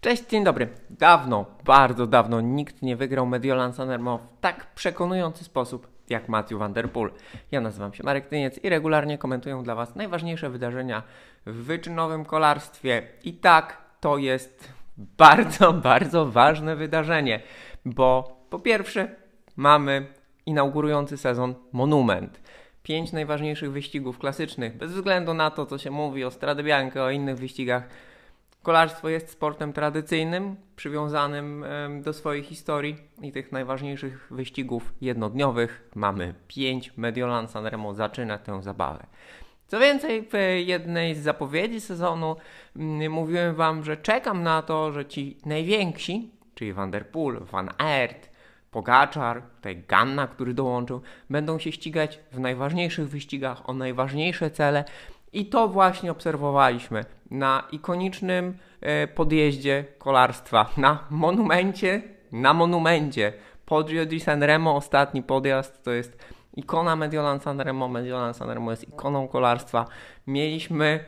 Cześć, dzień dobry. Dawno, bardzo dawno nikt nie wygrał Mediolan Sanermo w tak przekonujący sposób jak Matthew Van Der Poel. Ja nazywam się Marek Tyniec i regularnie komentuję dla Was najważniejsze wydarzenia w wyczynowym kolarstwie. I tak, to jest bardzo, bardzo ważne wydarzenie, bo po pierwsze mamy inaugurujący sezon Monument. Pięć najważniejszych wyścigów klasycznych, bez względu na to, co się mówi o Strade Bianca, o innych wyścigach Kolarstwo jest sportem tradycyjnym, przywiązanym do swojej historii i tych najważniejszych wyścigów jednodniowych. Mamy pięć. Mediolan Sanremo zaczyna tę zabawę. Co więcej, w jednej z zapowiedzi sezonu mm, mówiłem Wam, że czekam na to, że ci najwięksi, czyli Van der Poel, Van Aert, Pogaczar, tutaj Ganna, który dołączył, będą się ścigać w najważniejszych wyścigach o najważniejsze cele i to właśnie obserwowaliśmy na ikonicznym e, podjeździe kolarstwa, na monumencie, na monumencie. Poggio di Sanremo, ostatni podjazd, to jest ikona Mediolan Sanremo. Mediolan Sanremo jest ikoną kolarstwa. Mieliśmy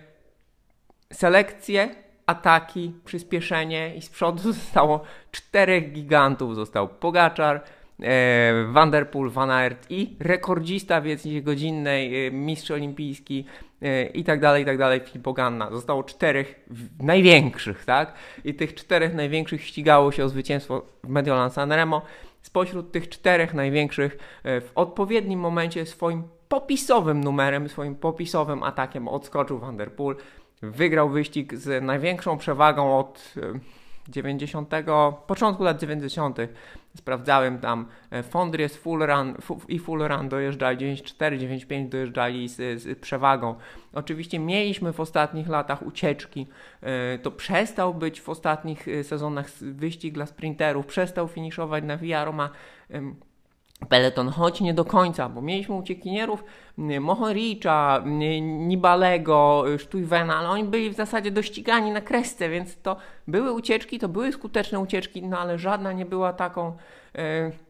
selekcję, ataki, przyspieszenie i z przodu zostało czterech gigantów. Został Pogaczar, e, Van der Poel, Van Aert i rekordzista wiedzy godzinnej, e, mistrz olimpijski e, i tak dalej, i tak dalej, Filippo Ganna. Zostało czterech największych, tak? I tych czterech największych ścigało się o zwycięstwo w Mediolan Sanremo. Spośród tych czterech największych w odpowiednim momencie swoim popisowym numerem, swoim popisowym atakiem odskoczył Van der Poel. Wygrał wyścig z największą przewagą od 90, początku lat 90. Sprawdzałem tam e, Fondries full run, i Full Run dojeżdżali, 94, 95 dojeżdżali z, z przewagą. Oczywiście mieliśmy w ostatnich latach ucieczki, e, to przestał być w ostatnich e, sezonach wyścig dla sprinterów, przestał finiszować na Via Roma Peleton, choć nie do końca, bo mieliśmy uciekinierów Mohoricza, Nibalego, Stuyvena, ale oni byli w zasadzie dościgani na kresce, więc to były ucieczki, to były skuteczne ucieczki, no ale żadna nie była taką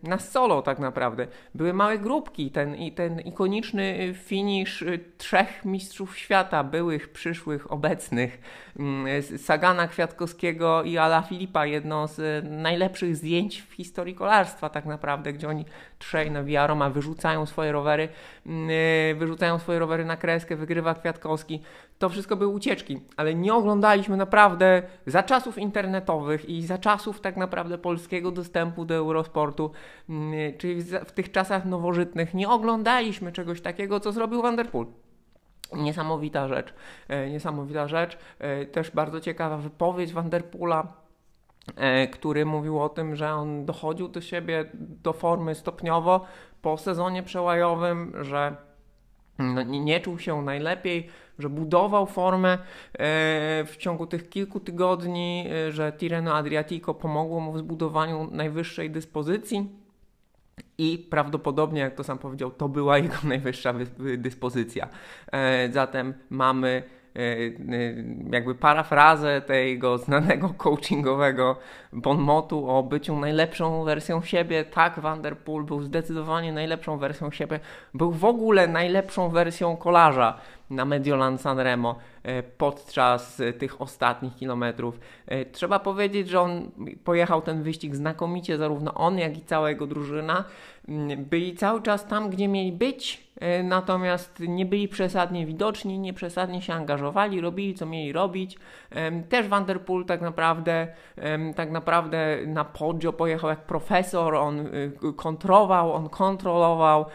na solo tak naprawdę. Były małe grupki, ten, ten ikoniczny finisz e, trzech mistrzów świata, byłych, przyszłych, obecnych, mm, Sagana Kwiatkowskiego i Ala Filipa, jedno z najlepszych zdjęć w historii kolarstwa tak naprawdę, gdzie oni trzej na Via Roma wyrzucają swoje rowery, mm, e, wyrzucają swoje rowery na kreskę, wygrywa Kwiatkowski. To wszystko były ucieczki, ale nie oglądaliśmy naprawdę za czasów internetowych i za czasów tak naprawdę polskiego dostępu do Eurosportu, mm, czyli w tych czasach nowożytnych, nie oglądaliśmy czegoś takiego, co zrobił Vanderpool. Niesamowita rzecz, e, niesamowita rzecz. E, też bardzo ciekawa wypowiedź Vanderpoola E, który mówił o tym, że on dochodził do siebie, do formy stopniowo po sezonie przełajowym, że no, nie, nie, czuł się najlepiej, że budował formę e, w ciągu tych kilku tygodni, e, że Tirreno Adriatico pomogło mu w zbudowaniu najwyższej dyspozycji i prawdopodobnie, jak to sam powiedział, to była jego najwyższa dyspozycja. Zatem mamy E, e, jakby parafrazę tego znanego coachingowego bonmotu o byciu najlepszą wersją siebie. Tak, Vanderpool był zdecydowanie najlepszą wersją siebie. Był w ogóle najlepszą wersją kolarza na Mediolan Sanremo e, podczas tych ostatnich kilometrów. Trzeba powiedzieć, że on pojechał ten wyścig znakomicie, zarówno on, jak i cała jego drużyna. Mm, byli cały czas tam, gdzie mieli być, E, natomiast nie byli przesadnie widoczni, nie przesadnie się angażowali, robili co mieli robić. Też Vanderpool tak naprawdę, tak naprawdę na Poggio pojechał jak profesor, on y, kontrolował, on kontrolował.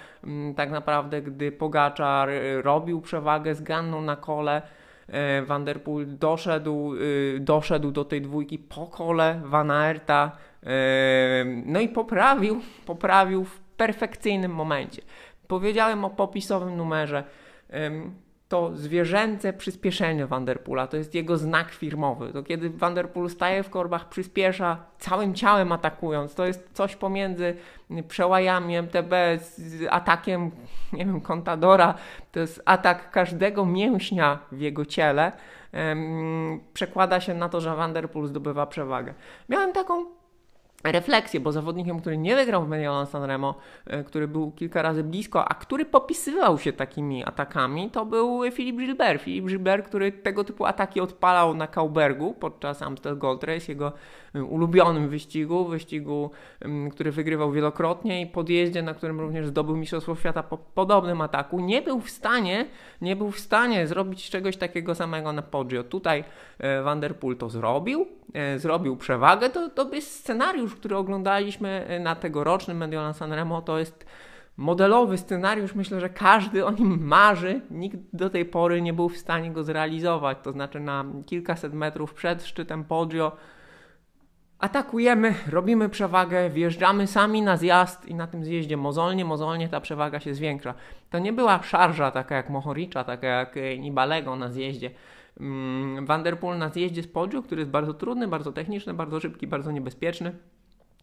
Tak naprawdę, gdy Pogaczar y, robił przewagę z Ganną na kole, e, Vanderpool doszedł, doszedł do tej dwójki po kole Van Aerta, no i poprawił, poprawił w perfekcyjnym momencie. Powiedziałem o popisowym numerze. To zwierzęce przyspieszenie Vanderpoola to jest jego znak firmowy. To kiedy Vanderpool staje w korbach, przyspiesza całym ciałem atakując. To jest coś pomiędzy przełajami MTB z atakiem, nie wiem, Contadora. To jest atak każdego mięśnia w jego ciele. Przekłada się na to, że Vanderpool zdobywa przewagę. Miałem taką refleksję, bo zawodnikiem, który nie wygrał w Mediolan Sanremo, e, który był kilka razy blisko, a który popisywał się takimi atakami, to był Filip Gilbert. Filip Gilbert, który tego typu ataki odpalał na Kaubergu podczas Amstel Gold Race, jego e, ulubionym wyścigu, wyścigu, który wygrywał wielokrotnie i podjeździe, na którym również zdobył Mistrzostwo Świata po podobnym ataku, nie był w stanie, nie był w stanie zrobić czegoś takiego samego na Poggio. Tutaj e, Van Der Poel to zrobił, zrobił przewagę, to, to jest scenariusz, który oglądaliśmy e, na tegorocznym Mediolan Sanremo, to jest modelowy scenariusz. Myślę, że każdy o nim marzy. Nikt do tej pory nie był w stanie go zrealizować. To znaczy na kilkaset metrów przed szczytem Poggio atakujemy, robimy przewagę, wjeżdżamy sami na zjazd i na tym zjeździe mozolnie, mozolnie ta przewaga się zwiększa. To nie była szarża taka jak Mohoricza, taka jak Nibalego na zjeździe. Mm, Vanderpool na zjeździe z Poggio, który jest bardzo trudny, bardzo techniczny, bardzo szybki, bardzo niebezpieczny.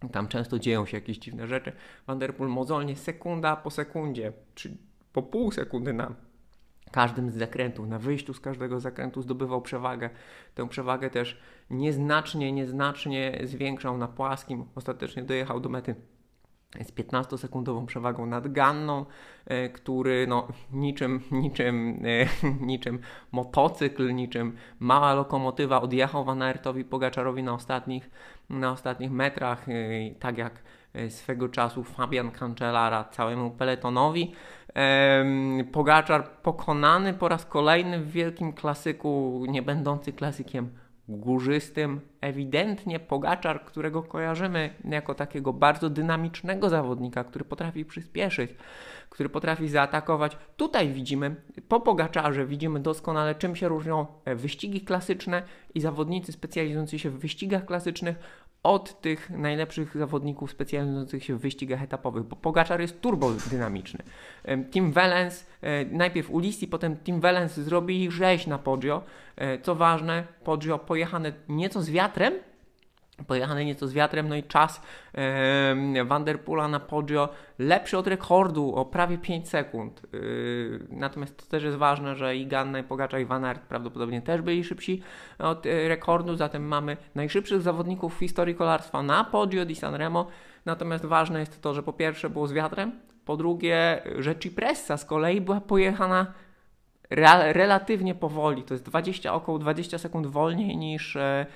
Tam często dzieją się jakieś dziwne rzeczy. Vanderpool mozolnie sekunda po sekundzie, czy po pół sekundy na każdym z zakrętów, na wyjściu z każdego zakrętu zdobywał przewagę. Tę przewagę też nieznacznie, nieznacznie zwiększał na płaskim. Ostatecznie dojechał do mety z 15-sekundową przewagą nad Ganną, e, który no, niczym, niczym, e, niczym motocykl, niczym mała lokomotywa odjechał Van Aertowi Pogaczarowi na ostatnich, na ostatnich metrach, e, tak jak swego czasu Fabian Cancellara całemu peletonowi. Pogaczar pokonany po raz kolejny w wielkim klasyku, nie będący klasykiem górzystym, ewidentnie Pogaczar, którego kojarzymy jako takiego bardzo dynamicznego zawodnika, który potrafi przyspieszyć, który potrafi zaatakować. Tutaj widzimy, po Pogaczarze widzimy doskonale, czym się różnią wyścigi klasyczne i zawodnicy specjalizujący się w wyścigach klasycznych od tych najlepszych zawodników specjalizujących się w wyścigach etapowych, bo Pogaczar jest turbodynamiczny. Team Wellens, e, najpierw Ulisi, potem Team Wellens zrobili rzeź na Poggio. E, co ważne, Poggio pojechane nieco z wiatrem, pojechane nieco z wiatrem, no i czas e, Vanderpoola na Poggio lepszy od rekordu o prawie 5 sekund. E, natomiast to też jest ważne, że i Ganna, i Pogacza, i Van Aert prawdopodobnie też byli szybsi od e, rekordu, zatem mamy najszybszych zawodników w historii kolarstwa na Poggio di Sanremo. Natomiast ważne jest to, że po pierwsze było z wiatrem, po drugie, że Cipressa z kolei była pojechana relatywnie powoli, to jest 20, około 20 sekund wolniej niż, e,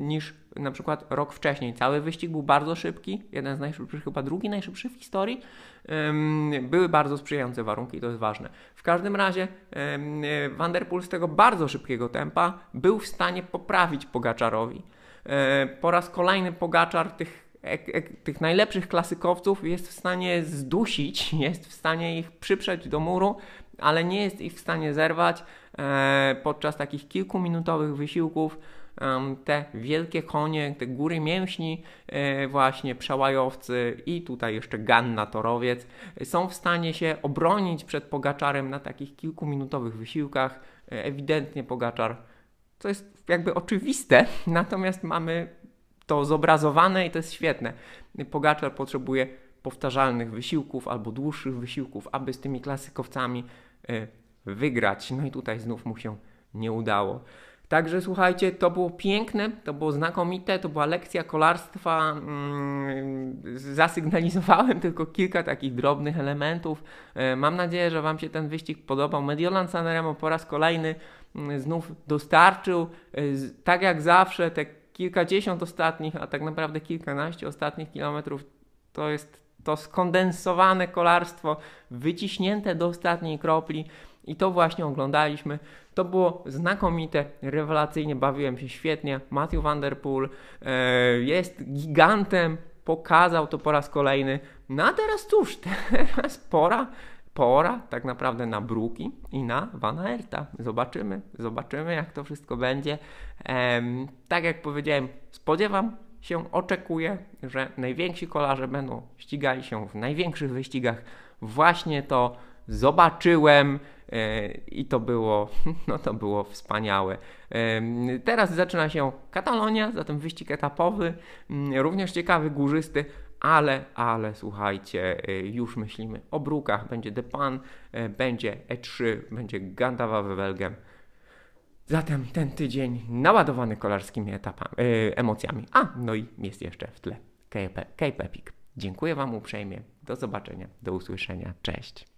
niż na przykład rok wcześniej. Cały wyścig był bardzo szybki, jeden z najszybszych, chyba drugi najszybszy w historii. Były bardzo sprzyjające warunki, to jest ważne. W każdym razie Van der Poel z tego bardzo szybkiego tempa był w stanie poprawić Pogaczarowi. E, po raz kolejny Pogaczar tych tych najlepszych klasykowców jest w stanie zdusić, jest w stanie ich przyprzeć do muru, ale nie jest ich w stanie zerwać e, podczas takich kilkuminutowych wysiłków. Te wielkie konie, te góry mięśni, e, właśnie przełajowcy i tutaj jeszcze Ganna Torowiec są w stanie się obronić przed Pogaczarem na takich kilkuminutowych wysiłkach. E, ewidentnie Pogaczar, to jest jakby oczywiste, natomiast mamy to zobrazowane i to jest świetne. Pogaczar potrzebuje powtarzalnych wysiłków albo dłuższych wysiłków, aby z tymi klasykowcami E, wygrać. No i tutaj znów mu się nie udało. Także słuchajcie, to było piękne, to było znakomite, to była lekcja kolarstwa. Mm, zasygnalizowałem tylko kilka takich drobnych elementów. E, mam nadzieję, że Wam się ten wyścig podobał. Mediolan Sanremo po raz kolejny mm, znów dostarczył, e, tak jak zawsze, te kilkadziesiąt ostatnich, a tak naprawdę kilkanaście ostatnich kilometrów to jest to skondensowane kolarstwo, wyciśnięte do ostatniej kropli i to właśnie oglądaliśmy. To było znakomite, rewelacyjnie, bawiłem się świetnie. Matthew Van Der Poel e, jest gigantem, pokazał to po raz kolejny. No a teraz cóż, teraz pora, pora tak naprawdę na Bruki i na Van Aerta. Zobaczymy, zobaczymy jak to wszystko będzie. E, tak jak powiedziałem, spodziewam się oczekuje, że najwięksi kolarze będą ścigali się w największych wyścigach. Właśnie to zobaczyłem e, i to było, no to było wspaniałe. E, teraz zaczyna się Katalonia, zatem wyścig etapowy, mm, również ciekawy, górzysty, ale, ale słuchajcie, e, już myślimy o brukach, będzie Depan, będzie E3, będzie Gandawa Belgiem. Zatem ten tydzień naładowany kolarskimi etapami, yy, emocjami. A, no i jest jeszcze w tle Epic. Dziękuję Wam uprzejmie. Do zobaczenia, do usłyszenia. Cześć.